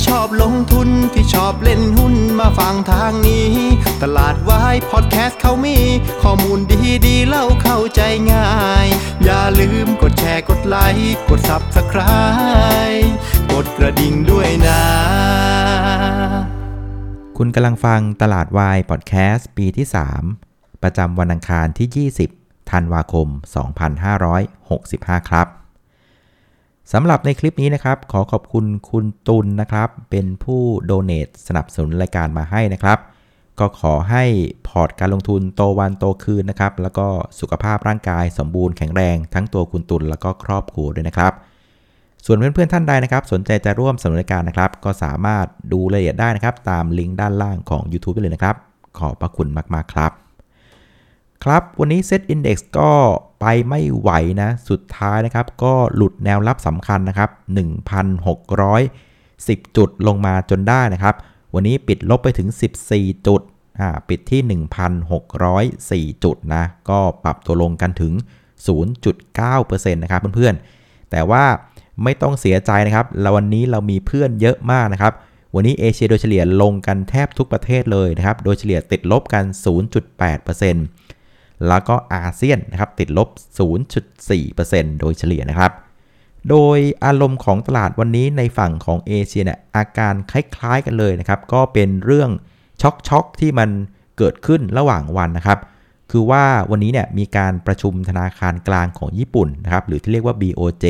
ที่ชอบลงทุนที่ชอบเล่นหุ้นมาฟังทางนี้ ตลาดวายพอดแคสต์เขามี ข้อมูลดีดีเล่าเข้าใจง่าย อย่าลืมกดแชร์กดไลค์กด Subscribe กดกระดิ่งด้วยนะ คุณกำลังฟังตลาดวายพอดแคสต์ปีที่ 3 ประจำวันอังคารที่ 20ธันวาคม 2565 ครับ สำหรับในคลิปนี้นะครับ ขอขอบคุณคุณตุลนนะครับ เป็นผู้โดเน a สนับสนุนรายการมาให้นะครับ ก็ขอให้พอร์ตการลงทุนโตวันโตคืนนะครับ แล้วก็สุขภาพร่างกายสมบูรณ์แข็งแรงทั้งตัวคุณตุลแล้วก็ครอบครัวด้วยนะครับ ส่วนเพื่อนๆท่านใดนะครับ สนใจจะร่วมสนุนรายการนะครับ ก็สามารถดูรายละเอียดได้นะครับ ตามลิงก์ด้านล่างของ YouTube ได้เลยนะครับ ขอบพระคุณมากๆครับ ครับ วันนี้ Set Index ก็ไปไม่ไหวนะ สุดท้ายนะครับ ก็หลุดแนวรับสำคัญนะครับ 1,610 จุดลงมาจนได้นะครับ วันนี้ปิดลบไปถึง 14 จุด อ่า ปิดที่ 1,604 จุดนะ ก็ปรับตัวลงกันถึง 0.9%นะครับเพื่อนๆ แต่ว่าไม่ต้องเสียใจนะครับเราวันนี้เรามีเพื่อนเยอะมากนะครับ วันนี้เอเชียโดยเฉลี่ยลงกันแทบทุกประเทศเลยนะครับ โดยเฉลี่ยติดลบกัน 0.8% แล้วก็อาเซียนนะครับติดลบ 0.4%โดยเฉลี่ยนะครับ โดยอารมณ์ของตลาดวันนี้ในฝั่งของเอเชียเนี่ยอาการคล้ายๆกันเลยนะครับก็เป็นเรื่องช็อกๆที่มันเกิดขึ้นระหว่างวันนะครับคือว่าวันนี้เนี่ยมีการประชุมธนาคารกลางของญี่ปุ่นนะครับหรือที่เรียกว่า BOJ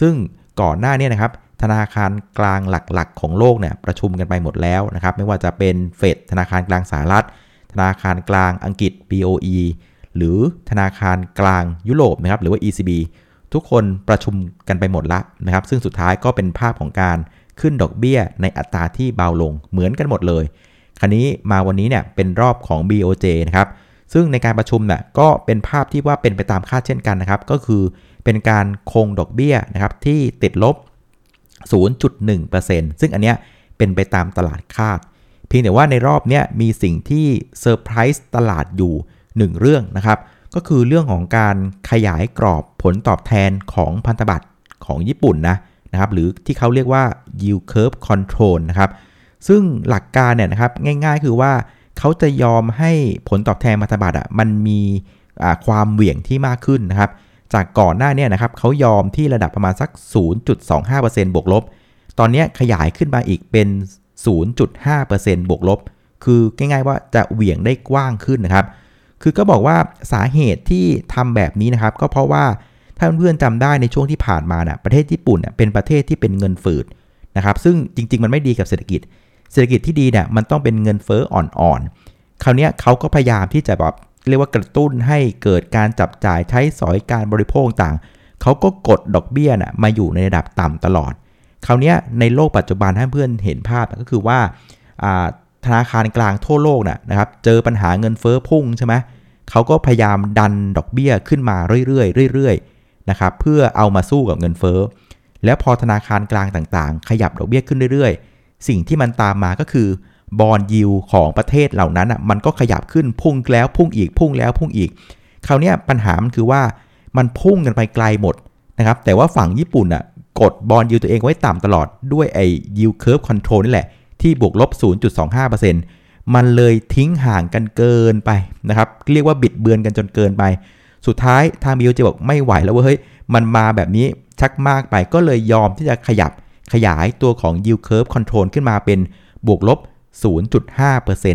ซึ่งก่อนหน้านี้นะครับธนาคารกลางหลักๆ ของโลกเนี่ยประชุมกันไปหมดแล้วนะครับไม่ว่าจะเป็นเฟดธนาคารกลางสหรัฐ ธนาคารกลางอังกฤษ BOE หรือธนาคารกลางยุโรปนะครับหรือว่า ECB ทุกคนประชุมกันไปหมดละนะครับ ซึ่งสุดท้ายก็เป็นภาพของการขึ้นดอกเบี้ยในอัตราที่เบาลงเหมือนกันหมดเลย คราวนี้มาวันนี้เนี่ยเป็นรอบของ BOJ นะครับ ซึ่งในการประชุมน่ะก็เป็นภาพที่ว่าเป็นไปตามคาดเช่นกันนะครับ ก็คือเป็นการคงดอกเบี้ยนะครับที่ติดลบ 0.1%ซึ่งอันเนี้ยเป็นไปตามตลาดคาด เพียงแต่ว่าในรอบเนี้ยมีสิ่งที่เซอร์ไพรส์ตลาดอยู่ 1 เรื่องนะครับ ก็คือเรื่องของการขยายกรอบผลตอบแทนของพันธบัตรของญี่ปุ่นนะนะครับหรือที่เขาเรียกว่า yield curve control นะครับซึ่งหลักการเนี่ยนะครับง่ายๆคือว่าเขาจะยอมให้ผลตอบแทนพันธบัตรอะมันมีความเหวี่ยงที่มากขึ้นนะครับจากก่อนหน้านี้นะครับเขายอมที่ระดับประมาณสัก 0.25%บวกลบ ตอนนี้ขยายขึ้นมาอีกเป็น 0.5%บวกลบ คือง่ายๆว่าจะเหวี่ยงได้กว้างขึ้นนะครับ คือก็บอกว่าสาเหตุที่ทำแบบนี้นะครับ ก็เพราะว่าถ้าเพื่อนๆจำได้ในช่วงที่ผ่านมานะ่ะประเทศญี่ปุ่นเป็นประเทศที่เป็นเงินฝืดนะครับ ซึ่งจริง ๆ มันไม่ดีกับเศรษฐกิจ เศรษฐกิจที่ดีเนี่ยมันต้องเป็นเงินเฟ้ออ่อนๆคราวนี้เขาก็พยายามที่จะแบบเรียกว่ากระตุ้นให้เกิดการจับจ่ายใช้สอยการบริโภคต่างเขาก็กดดอกเบี้ยนะมาอยู่ในระดับต่ำตลอด คราวนี้ในโลกปัจจุบันให้เพื่อนเห็นภาพก็คือว่า ธนาคารกลางทั่วโลกนะนะครับเจอปัญหาเงินเฟ้อพุ่งใช่ไหมเขาก็พยายามดันดอกเบี้ยขึ้นมาเรื่อยๆเรื่อยๆนะครับเพื่อเอามาสู้กับเงินเฟ้อแล้วพอธนาคารกลางต่างๆ ขยับดอกเบี้ยขึ้นเรื่อยๆ สิ่งที่มันตามมาก็คือบอลยิวของประเทศเหล่านั้นอะมันก็ขยับขึ้นพุ่งแล้วพุ่งอีกพุ่งแล้วพุ่งอีกคราวนี้ปัญหามันคือว่ามันพุ่งกันไปไกลหมดนะครับแต่ว่าฝั่งญี่ปุ่นอะกด bond yield ตัวเองไว้ต่ำตลอดด้วยไอ้ yield curve control นี่แหละ ที่บวกลบ 0.25%มันเลยทิ้งห่างกันเกินไปนะครับ เรียกว่าบิดเบือนกันจนเกินไป สุดท้ายทาง BOJ ก็บอกไม่ไหวแล้วเฮ้ย มันมาแบบนี้ชักมากไปก็เลยยอมที่จะขยับขยายตัวของ yield curve control ขึ้นมาเป็นบวกลบ 0.5%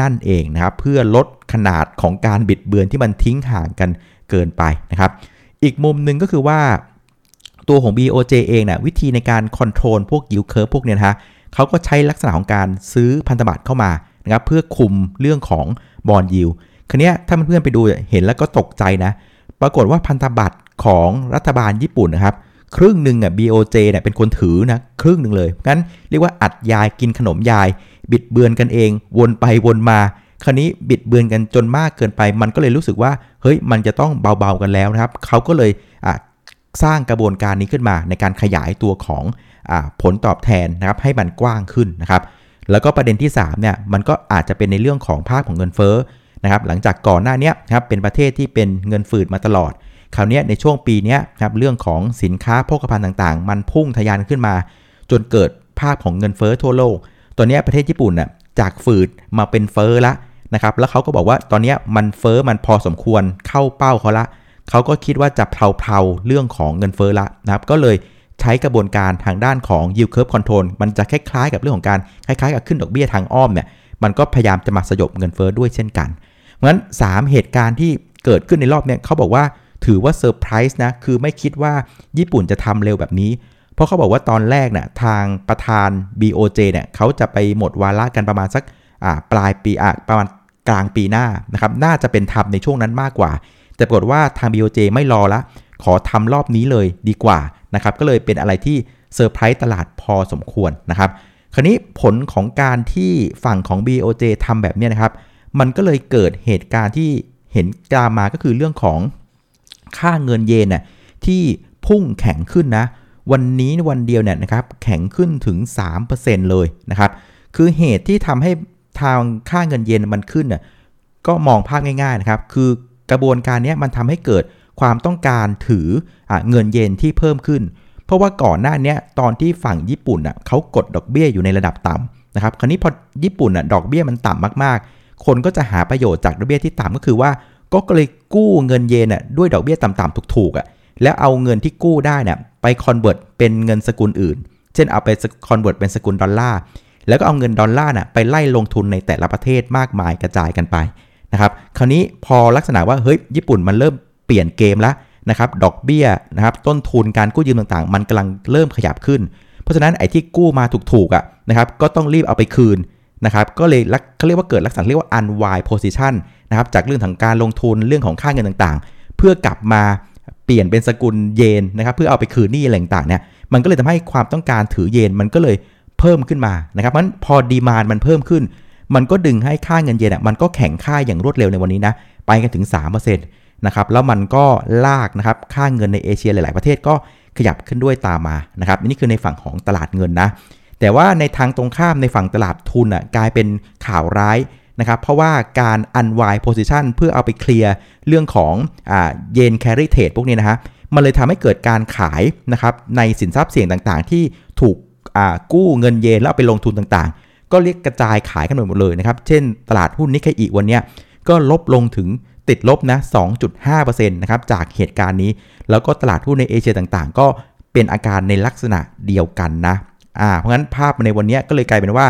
นั่นเองนะครับเพื่อลดขนาดของการบิดเบือนที่มันทิ้งห่างกันเกินไปนะครับ อีกมุมหนึ่งก็คือว่าตัวของ BOJ เองนะวิธีในการคอนโทรลพวก yield curve พวกเนี้ยนะฮะ เขาก็ใช้ลักษณะของการซื้อพันธบัตรเข้ามานะครับเพื่อคุมเรื่องของบอลยิวคันนี้ถ้าเพื่อนๆไปดูเห็นแล้วก็ตกใจนะ ปรากฏว่าพันธบัตรของรัฐบาลญี่ปุ่นนะครับ ครึ่งหนึ่งอะ BOJ เนี่ยเป็นคนถือนะ ครึ่งหนึ่งเลยงั้นเรียกว่าอัดยายกินขนมยาย บิดเบือนกันเอง วนไปวนมา คราวนี้บิดเบือนกันจนมากเกินไป มันก็เลยรู้สึกว่าเฮ้ยมันจะต้องเบาๆกันแล้วนะครับเขาก็เลยสร้างกระบวนการนี้ขึ้นมาในการขยายตัวของ ผลตอบแทนนะครับให้มันกว้างขึ้นนะครับแล้วก็ประเด็นที่3เนี่ยมันก็อาจจะเป็นในเรื่องของภาพของเงินเฟ้อนะครับหลังจากก่อนหน้านี้นะครับเป็นประเทศที่เป็นเงินฝืดมาตลอด คราวนี้ในช่วงปีนี้ครับเรื่องของสินค้าโภคภัณฑ์ต่างๆ มันพุ่งทะยานขึ้นมา จนเกิดภภาพของเงินเฟ้อทั่วโลก ตอนนี้ประเทศญี่ปุ่นน่ะจากฝืดมาเป็นเฟ้อละนะครับแล้วเขาก็บอกว่าตอนนี้มันเฟ้อมันพอสมควรเข้าเป้าเขาละเขาก็คิดว่าจะเพลาๆเรื่องของเงินเฟ้อละนะครับก็เลย ใช้กระบวนการทางด้านของ yield curve control มันจะคล้ายๆ กับเรื่องของการคล้ายๆ กับขึ้นดอกเบี้ยทางอ้อมเนี่ยมันก็พยายามจะมาสยบเงินเฟ้อด้วยเช่นกันเพราะฉะนั้น 3 เหตุการณ์ที่เกิดขึ้นในรอบเนี่ยเขาบอกว่าถือว่าเซอร์ไพรส์นะคือไม่คิดว่าญี่ปุ่นจะทำเร็วแบบนี้ เพราะเขาบอกว่าตอนแรกเนี่ยทางประธาน BOJ เนี่ยเขาจะไปหมดวาระกันประมาณสักปลายปีอะประมาณกลางปีหน้านะครับน่าจะเป็นทำในช่วงนั้นมากกว่า แต่ปรากฏว่าทาง BOJ ไม่รอละขอทำรอบนี้เลยดีกว่า นะครับก็เลยเป็นอะไรที่เซอร์ไพรส์ตลาดพอสมควรนะครับคราวนี้ผลของการที่ฝั่งของ BOJ ทำแบบนี้นะครับ มันก็เลยเกิดเหตุการณ์ที่เห็นตามมาก็คือเรื่องของค่าเงินเยนน่ะที่พุ่งแข็งขึ้นนะ วันนี้วันเดียวเนี่ยนะครับแข็งขึ้นถึง 3%เลยนะครับ คือเหตุที่ทำให้ทางค่าเงินเยนมันขึ้นน่ะก็มองภาพง่ายๆนะครับ คือกระบวนการนี้มันทำให้เกิด ความต้องการถืออเงินเยนที่เพิ่มขึ้น เพราะว่าก่อนหน้านี้ตอนที่ฝั่งญี่ปุ่นอะเขากดดอกเบี้ยอยู่ในระดับต่ำนะครับ คราวนี้พอญี่ปุ่นอะดอกเบี้ยมันต่ำมากๆ คนก็จะหาประโยชน์จากดอกเบี้ยที่ต่ำก็คือว่า ก็เลยกู้เงินเยนอะด้วยดอกเบี้ยต่ำๆถูกๆอะแล้วเอาเงินที่กู้ได้เนี่ยไป convert เป็นเงินสกุลอื่น เช่นเอาไป convert เป็นสกุลดอลลาร์แล้วก็เอาเงินดอลลาร์น่ะไปไล่ลงทุนในแต่ละประเทศมากมายกระจายกันไปนะครับ คราวนี้พอลักษณะว่าเฮ้ยญี่ปุ่นมันเริ่ม ลี่ยนเกมแล้วนะครับดอกเบี้ยนะครับต้นทุนการกู้ยืมต่างๆ มันกำลังเริ่มขยับขึ้น เพราะฉะนั้นไอ้ที่กู้มาถูกๆอะนะครับก็ต้องรีบเอาไปคืนนะครับก็เลยเขาเรียกว่าเกิดลักษณะเรียกว่า unwind position นะครับจากเรื่องของการลงทุนเรื่องของค่าเงินต่างๆ เพื่อกลับมาเปลี่ยนเป็นสกุลเยนนะครับเพื่อเอาไปคืนหนี้อะไรต่างๆเนี่ยมันก็เลยทำให้ความต้องการถือเยนมันก็เลยเพิ่มขึ้นมานะครับมันพอดีมานมันเพิ่มขึ้น มันก็ดึงให้ค่าเงินเยนอะมันก็แข็งค่าอย่างรวดเร็วในวันนี้นะไปกันถึง 3% นะครับแล้วมันก็ลากนะครับค่าเงินในเอเชียหลาย ๆ ประเทศก็ขยับขึ้นด้วยตามมานะครับนี่คือในฝั่งของตลาดเงินนะแต่ว่าในทางตรงข้ามในฝั่งตลาดทุนอะกลายเป็นข่าวร้ายนะครับเพราะว่าการ unwind position เพื่อเอาไปเคลียร์เรื่องของเยน carry trade พวกนี้นะฮะมันเลยทำให้เกิดการขายนะครับในสินทรัพย์เสี่ยงต่างๆ ที่ถูกกู้เงินเยนแล้วเอาไปลงทุนต่างๆ ก็เรียกกระจายขายกันหมดเลยนะครับ เช่นตลาดหุ้นนิเคอีวันนี้ก็ลบลงถึง ติดลบนะ 2.5%นะครับจากเหตุการณ์นี้ แล้วก็ตลาดหุ้นในเอเชียต่างๆ ก็เป็นอาการในลักษณะเดียวกันนะอ่าเพราะงั้นภาพในวันนี้ก็เลยกลายเป็นว่า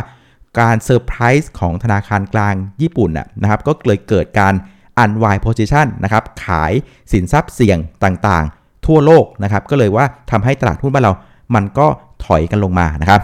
การเซอร์ไพรส์ของธนาคารกลางญี่ปุ่นนะครับ ก็เลยเกิดการ unwind position นะครับขายสินทรัพย์เสี่ยงต่างๆ ทั่วโลกนะครับ ก็เลยว่าทำให้ตลาดหุ้นบ้านเรา มันก็ถอยกันลงมานะครับ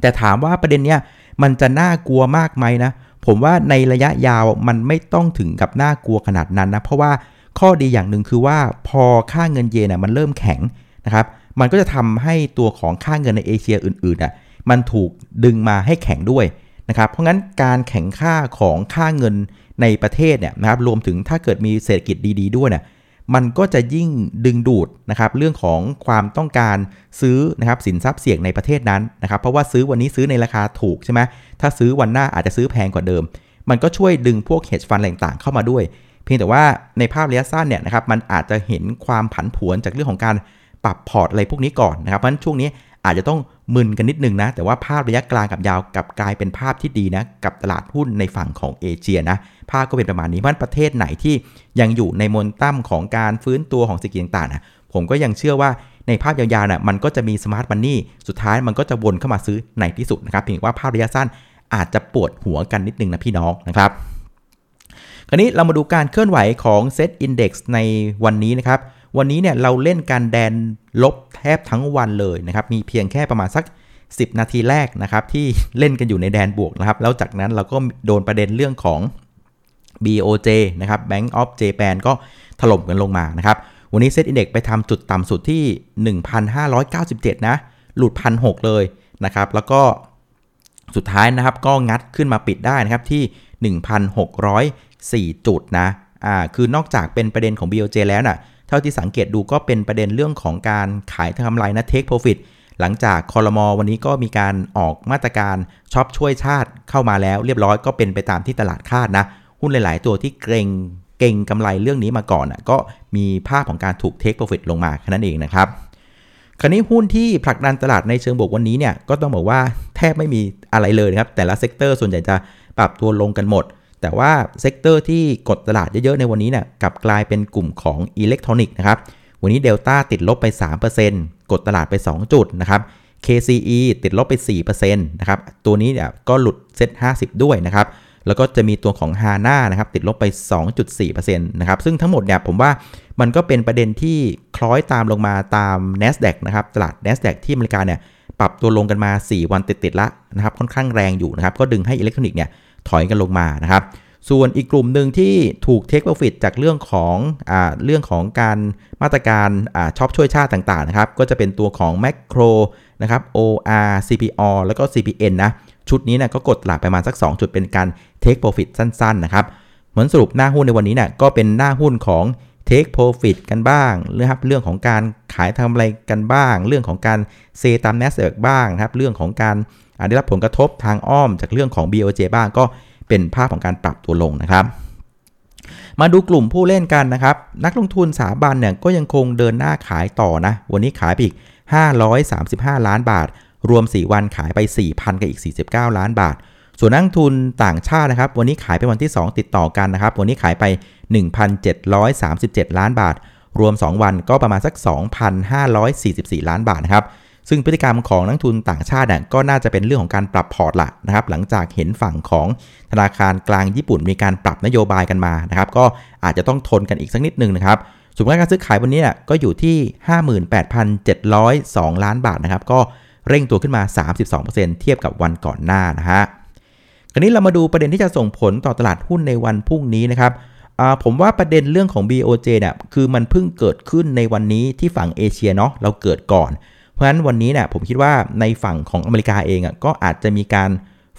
แต่ถามว่าประเด็นเนี้ยมันจะน่ากลัวมากไหมนะ ผมว่าในระยะยาวมันไม่ต้องถึงกับน่ากลัวขนาดนั้นนะ เพราะว่าข้อดีอย่างหนึ่งคือว่าพอค่าเงินเยนมันเริ่มแข็งนะครับ มันก็จะทำให้ตัวของค่าเงินในเอเชียอื่นๆอะมันถูกดึงมาให้แข็งด้วยนะครับ เพราะงั้นการแข็งค่าของค่าเงินในประเทศเนี่ยนะครับรวมถึงถ้าเกิดมีเศรษฐกิจดี ๆ ด้วยเนี่ย มันก็จะยิ่งดึงดูดนะครับเรื่องของความต้องการซื้อนะครับสินทรัพย์เสี่ยงในประเทศนั้นนะครับ เพราะว่าซื้อวันนี้ซื้อในราคาถูกใช่ไหมถ้าซื้อวันหน้าอาจจะซื้อแพงกว่าเดิม มันก็ช่วยดึงพวกเฮดฟันต่างๆเข้ามาด้วย เพียงแต่ว่าในภาพระยะสั้นเนี่ยนะครับมันอาจจะเห็นความผันผวนจากเรื่องของการปรับพอร์ตอะไรพวกนี้ก่อนนะครับเพราะฉะนั้นช่วงนี้อาจจะต้องมึนกันนิดนึงนะ แต่ว่าภาพระยะกลางกับยาวกับกลายเป็นภาพที่ดีนะ กับตลาดหุ้นในฝั่งของเอเชียนะ ภาพก็เป็นประมาณนี้เพราะประเทศไหนที่ยังอยู่ในมนตั้มของการฟื้นตัวของเศรษฐกิจต่างๆนะผมก็ยังเชื่อว่าในภาพยาวๆนะมันก็จะมีสมาร์ทมันนี่สุดท้ายมันก็จะวนเข้ามาซื้อในที่สุดนะครับเพียงว่าภาพระยะสั้นอาจจะปวดหัวกันนิดนึงนะพี่น้องนะครับ คราวนี้เรามาดูการเคลื่อนไหวของ Set Index ในวันนี้นะครับ วันนี้เนี่ยเราเล่นการแดนลบแทบทั้งวันเลยนะครับ มีเพียงแค่ประมาณสัก 10 นาทีแรกนะครับ ที่เล่นกันอยู่ในแดนบวกนะครับ แล้วจากนั้นเราก็โดนประเด็นเรื่องของ BOJ นะครับ Bank of Japan ก็ถล่มกันลงมานะครับ วันนี้เซ็ตอินเด็กไปทำจุดต่ำสุดที่ 1,597 นะ หลุด 1,600 เลยนะครับ แล้วก็สุดท้ายนะครับก็งัดขึ้นมาปิดได้นะครับที่ 1,604 จุดนะ อ่า คือนอกจากเป็นประเด็นของ BOJ แล้วนะ่ะ เท่าที่สังเกตดูก็เป็นประเด็นเรื่องของการขายทำไรนะเทคโปรฟิตหลังจากคอรมอวันนี้ก็มีการออกมาตรการช็อปช่วยชาติเข้ามาแล้วเรียบร้อยก็เป็นไปตามที่ตลาดคาดนะ หุ้นหลาย ๆ ตัวที่เก็งเก็งกำไรเรื่องนี้มาก่อนอะก็มีภาพของการถูก take profit ลงมาแค่นั้นเองนะครับ คราวนี้หุ้นที่ผลักดันตลาดในเชิงบวกวันนี้เนี่ยก็ต้องบอกว่าแทบไม่มีอะไรเลยนะครับ แต่ละ sector ส่วนใหญ่จะปรับตัวลงกันหมด แต่ว่า sector ที่กดตลาดเยอะ ๆ ในวันนี้เนี่ยกลับกลายเป็นกลุ่มของอิเล็กทรอนิกส์นะครับ วันนี้เดลต้าติดลบไป 3%กดตลาดไป 2 จุดนะครับ KCE ติดลบไป 4%นะครับ ตัวนี้เนี่ยก็หลุด SET50 ด้วยนะครับ แล้วก็จะมีตัวของ HANA นะครับติดลบไป 2.4%นะครับซึ่งทั้งหมดเนี่ยผมว่ามันก็เป็นประเด็นที่คล้อยตามลงมาตาม NASDAQ นะครับตลาด NASDAQ ที่อเมริกาเนี่ยปรับตัวลงกันมา 4 วันติดๆละนะครับค่อนข้างแรงอยู่นะครับก็ดึงให้อิเล็กทรอนิกส์เนี่ยถอยกันลงมานะครับส่วนอีกกลุ่มหนึ่งที่ถูก take profit จากเรื่องของอ่าเรื่องของการมาตรการอ่าช็อปช่วยชาติต่างๆนะครับก็จะเป็นตัวของ Macro นะครับ OR CPO แล้วก็ CPN นะ ชุดนี้นี่ยก็กดตลาดประมาณสัก 2 จุดเป็นการเทคโปรฟิตสั้นๆนะครับเหมือนสรุปหน้าหุ้นในวันนี้นี่ยก็เป็นหน้าหุ้นของ Take Profit กันบ้างนะครับเรื่องของการขายทำอะไรกันบ้าง เรื่องของการเซตาม n a s d a q บ้างนะครับเรื่องของการได้รับผลกระทบทางอ้อมจากเรื่องของ BOJ บ้างก็เป็นภาพของการปรับตัวลงนะครับ มาดูกลุ่มผู้เล่นกันนะครับ นักลงทุนสถาบันเนี่ยก็ยังคงเดินหน้าขายต่อนะ วันนี้ขายไปอีก 535 ล้านบาท รวม 4 วันขายไป 4,000 กับอีก 49 ล้านบาท ส่วนนักทุนต่างชาตินะครับ วันนี้ขายไปวันที่ 2 ติดต่อกันนะครับ วันนี้ขายไป 1,737 ล้านบาท รวม 2 วันก็ประมาณสัก 2,544 ล้านบาทนะครับ ซึ่งพฤติกรรมของนักทุนต่างชาติก็น่าจะเป็นเรื่องของการปรับพอร์ตละนะครับ หลังจากเห็นฝั่งของธนาคารกลางญี่ปุ่นมีการปรับนโยบายกันมานะครับ ก็อาจจะต้องทนกันอีกสักนิดนึงนะครับส่วนการซื้อขายวันนี้ก็อยู่ที่ 58,702 ล้านบาทนะครับ ก็ เร่งตัวขึ้นมา 32%เทียบกับวันก่อนหน้านะฮะคราวนี้เรามาดูประเด็นที่จะส่งผลต่อตลาดหุ้นในวันพรุ่งนี้นะครับผมว่าประเด็นเรื่องของ BOJ เนี่ยคือมันเพิ่งเกิดขึ้นในวันนี้ที่ฝั่งเอเชียเนาะเราเกิดก่อน เพราะฉะนั้นวันนี้เนี่ยผมคิดว่าในฝั่งของอเมริกาเองอะก็อาจจะมีการ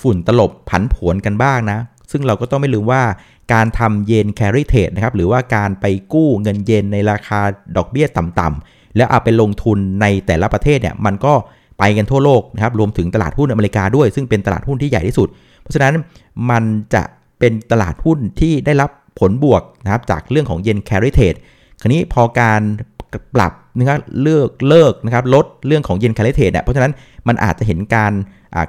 ฝุ่นตลบผันผวนกันบ้างนะ ซึ่งเราก็ต้องไม่ลืมว่าการทำเยนแคริเทดนะครับหรือว่าการไปกู้เงินเยนในราคาดอกเบี้ยต่ำๆแล้วเอาไปลงทุนในแต่ละประเทศเนี่ยมันก็ ไปกันทั่วโลกนะครับรวมถึงตลาดหุ้นอเมริกาด้วย ซึ่งเป็นตลาดหุ้นที่ใหญ่ที่สุด เพราะฉะนั้นมันจะเป็นตลาดหุ้นที่ได้รับผลบวกนะครับจากเรื่องของเยนแคริเทดคราวนี้พอการปรับนะครับเลิกเลิกนะครับลดเรื่องของเยน carry trade เนี่ยเพราะฉะนั้นมันอาจจะเห็นการ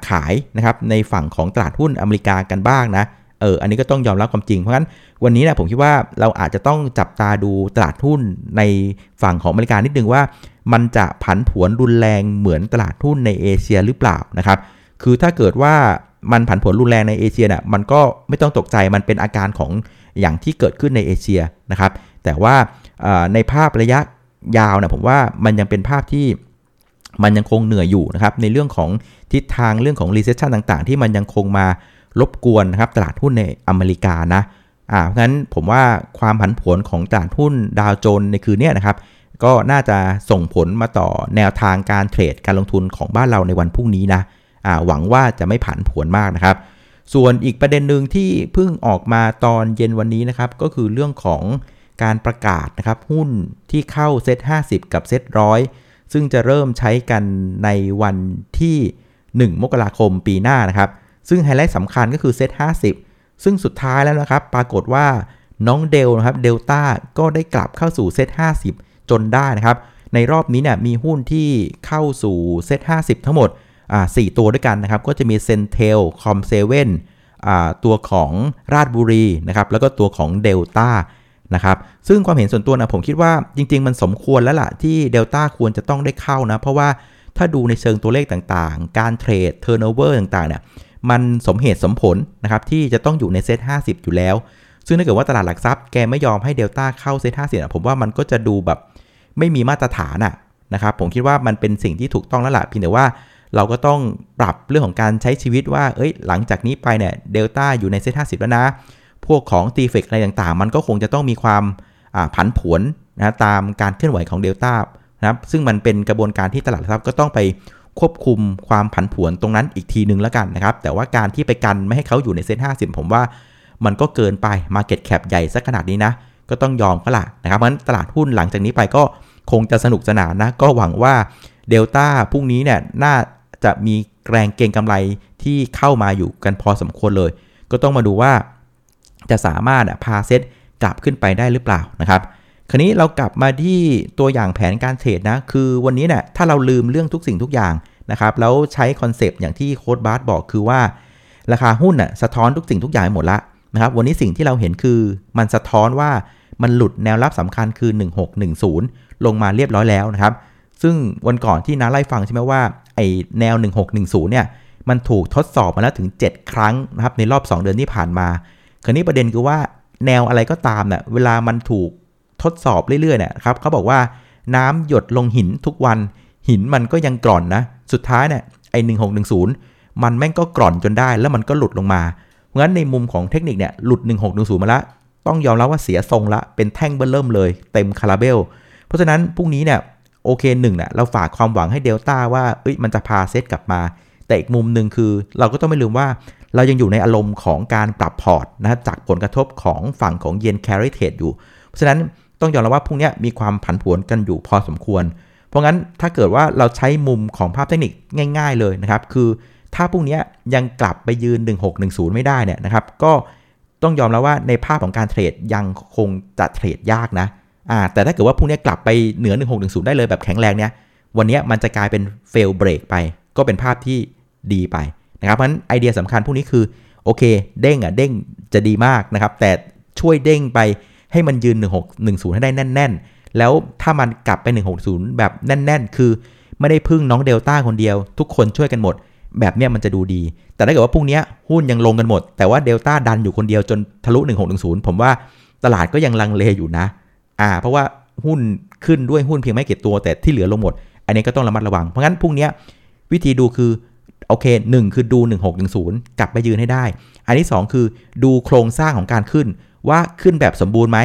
ขายนะครับในฝั่งของตลาดหุ้นอเมริกากันบ้างนะ เอออันนี้ก็ต้องยอมรับความจริง เพราะฉะนั้นวันนี้นะผมคิดว่าเราอาจจะต้องจับตาดูตลาดหุ้นในฝั่งของอเมริกานิดนึงว่า มันจะผันผวนรุนแรงเหมือนตลาดหุ้นในเอเชียหรือเปล่านะครับคือถ้าเกิดว่ามันผันผวนรุนแรงในเอเชียเนี่ยมันก็ไม่ต้องตกใจมันเป็นอาการของอย่างที่เกิดขึ้นในเอเชียนะครับ แต่ว่าในภาพระยะยาวนี่ยผมว่ามันยังเป็นภาพที่มันยังคงเหนื่อยอยู่นะครับในเรื่องของทิศทางเรื่องของ recession ต่างๆ ที่มันยังคงมา รบกวนนะครับตลาดหุ้นในอเมริกานะอ่าเพราะฉะนั้นผมว่าความผันผวนของตลาดหุ้นดาวโจนในคืนนี้นะครับ ก็น่าจะส่งผลมาต่อแนวทางการเทรดการลงทุนของบ้านเราในวันพรุ่งนี้นะอ่าหวังว่าจะไม่ผันผวนมากนะครับ ส่วนอีกประเด็นหนึ่งที่เพิ่งออกมาตอนเย็นวันนี้นะครับ ก็คือเรื่องของการประกาศนะครับหุ้นที่เข้าเซ็ต50 กับเซ็ตร้อยซึ่งจะเริ่มใช้กันในวันที่ 1 มกราคมปีหน้านะครับ ซึ่งไฮไลท์สำคัญก็คือเซต50 ซึ่งสุดท้ายแล้วนะครับ ปรากฏว่าน้องเดลนะครับเดลต้าก็ได้กลับเข้าสู่เซต50 จนได้นะครับ ในรอบนี้เนี่ยมีหุ้นที่เข้าสู่ SET50 ทั้งหมดอ่า4ตัวด้วยกันนะครับ ก็จะมีเซนเทลคอมเซเว่นตัวของราชบุรีนะครับ แล้วก็ตัวของเดลต้านะครับ ซึ่งความเห็นส่วนตัวนะผมคิดว่าจริง ๆ มันสมควรแล้วล่ะที่เดลต้าควรจะต้องได้เข้านะ เพราะว่าถ้าดูในเชิงตัวเลขต่างๆ การเทรด turnover ต่างๆเนี่ย มันสมเหตุสมผลนะครับที่จะต้องอยู่ใน SET50 อยู่แล้ว ซึ่งถ้าเกิดว่าตลาดหลักทรัพย์แกไม่ยอมให้เดลต้าเข้า SET50ผมว่ามันก็จะดูแบบไม่มีมาตรฐานอะนะครับผมคิดว่ามันเป็นสิ่งที่ถูกต้องแล้วล่ะเพียงแต่ว่าเราก็ต้องปรับเรื่องของการใช้ชีวิตว่า เอ้ย หลังจากนี้ไปเนี่ย เดลต้าอยู่ในเซต50แล้วนะ พวกของตีเฟกอะไรต่างๆ มันก็คงจะต้องมีความผันผวนนะตามการเคลื่อนไหวของเดลต้านะครับ ซึ่งมันเป็นกระบวนการที่ตลาดทรัพย์ก็ต้องไป ควบคุมความผันผวนตรงนั้นอีกทีนึงแล้วกันนะครับ แต่ว่าการที่ไปกันไม่ให้เขาอยู่ในเซ็นห้าสิบผมว่ามันก็เกินไป Market Cap ใหญ่สักขนาดนี้นะ ก็ต้องยอมเขาละนะครับเพราะฉะนั้นตลาดหุ้นหลังจากนี้ไปก็คงจะสนุกสนานนะ ก็หวังว่าเดลต้าพรุ่งนี้เนี่ยน่าจะมีแรงเก็งกำไรที่เข้ามาอยู่กันพอสมควรเลย ก็ต้องมาดูว่าจะสามารถพาเซตกลับขึ้นไปได้หรือเปล่านะครับ คราวนี้เรากลับมาที่ตัวอย่างแผนการเทรดนะ คือวันนี้เนี่ยถ้าเราลืมเรื่องทุกสิ่งทุกอย่างนะครับ แล้วใช้ concept อย่างที่โค้ชบาร์บอกคือว่า ราคาหุ้นน่ะสะท้อนทุกสิ่งทุกอย่างหมดละนะครับ วันนี้สิ่งที่เราเห็นคือมันสะท้อนว่ามันหลุดแนวรับสำคัญคือ 1610 ลงมาเรียบร้อยแล้วนะครับ ซึ่งวันก่อนที่น้าไล่ฟังใช่ไหมว่าไอแนว 1610 เนี่ย มันถูกทดสอบมาแล้วถึง 7 ครั้งนะครับในรอบ 2 เดือนที่ผ่านมา คราวนี้ประเด็นคือว่าแนวอะไรก็ตามเนี่ยเวลามันถูก ทดสอบเรื่อยๆเนี่ยครับเขาบอกว่าน้ำหยดลงหินทุกวัน หินมันก็ยังกร่อนนะ สุดท้ายเนี่ยไอ1610มันแม่งก็กร่อนจนได้ แล้วมันก็หลุดลงมาเพราะฉะนั้นในมุมของเทคนิคเนี่ยหลุด 1610 มาล้วต้องยอมรับว่าเสียทรงละ เป็นแท่งเบิ้ลเริ่มเลย เต็มคาราเบล เพราะฉะนั้นพรุ่งนี้เนี่ยโอเคหนึ่งเนี่ยเราฝากความหวังให้เดลต้าว่าเอ้ยมันจะพาเซตกลับมา แต่อีกมุมหนึ่งคือ เราก็ต้องไม่ลืมว่าเรายังอยู่ในอารมณ์ของการปรับพอร์ตนะจากผลกระทบของฝั่งของเยนแคริเทดอยู่ เพราะฉะนั้น ต้องยอมรับว่าพรุ่งนี้มีความผันผวนกันอยู่พอสมควร เพราะงั้นถ้าเกิดว่าเราใช้มุมของภาพเทคนิคง่าย ๆ เลยนะครับ คือถ้าพรุ่งนี้ยังกลับไปยืน 1610 ไม่ได้เนี่ยนะครับ ก็ต้องยอมแล้วว่าในภาพของการเทรดยังคงจะเทรดยากนะอ่าแต่ถ้าเกิดว่าพรุ่งนี้กลับไปเหนือ 1610 ได้เลยแบบแข็งแรงเนี่ยวันนี้มันจะกลายเป็นเฟลเบรกไป ก็เป็นภาพที่ดีไปนะครับเพราะฉะนั้นไอเดียสำคัญพวกนี้คือโอเค เด้งอะเด้งจะดีมากนะครับ แต่ช่วยเด้งไป ให้มันยืน 1610 ให้ได้แน่น ๆ แล้วถ้ามันกลับไป 160 แบบแน่น ๆ คือไม่ได้พึ่งน้องเดลต้าคนเดียว ทุกคนช่วยกันหมด แบบเนี้ยมันจะดูดี แต่ถ้าเกิดว่าพรุ่งนี้หุ้นยังลงกันหมด แต่ว่าเดลต้าดันอยู่คนเดียวจนทะลุ 1610 ผมว่าตลาดก็ยังลังเลอยู่นะ อ่า เพราะว่าหุ้นขึ้นด้วยหุ้นเพียงไม่กี่ตัวแต่ที่เหลือลงหมด อันนี้ก็ต้องระมัดระวัง เพราะงั้นพรุ่งนี้วิธีดูคือโอเค1คือดู 1610 กลับไปยืนให้ได้ อันที่ 2 คือดูโครงสร้างของการขึ้น ว่าขึ้นแบบสมบูรณ์ไหม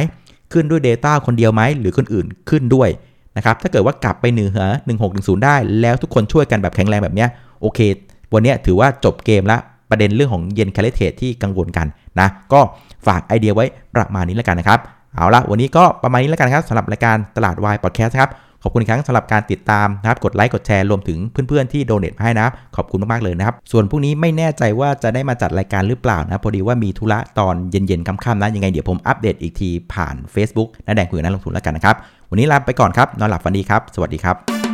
ขึ้นด้วย DELTA คนเดียวไหม หรือคนอื่นขึ้นด้วยนะครับถ้าเกิดว่ากลับไปเหนือ1610 ได้ แล้วทุกคนช่วยกันแบบแข็งแรงแบบนี้โอเค วันนี้ถือว่าจบเกมละประเด็นเรื่องของเยน carry trade ที่กังวลกันนะก็ฝากไอเดียไว้ประมาณนี้แล้วกันนะครับ เอาละวันนี้ก็ประมาณนี้แล้วกันครับสำหรับรายการตลาดวายพอดแคสต์ครับ ขอบคุณครับสำหรับการติดตามนะครับ กดไลค์ กดแชร์รวมถึงเพื่อนๆที่โดเนทมาให้นะครับ ขอบคุณมากๆเลยนะครับ ส่วนพรุ่งนี้ไม่แน่ใจว่าจะได้มาจัดรายการหรือเปล่านะพอดีว่ามีธุระตอนเย็นๆค่ำๆนะยังไงเดี๋ยวผมอัปเดตอีกทีผ่าน Facebook นะแดงคุยกับนักลงทุนแล้วกันนะครับวันนี้ลาไปก่อนครับนอนหลับฝันดีครับ สวัสดีครับ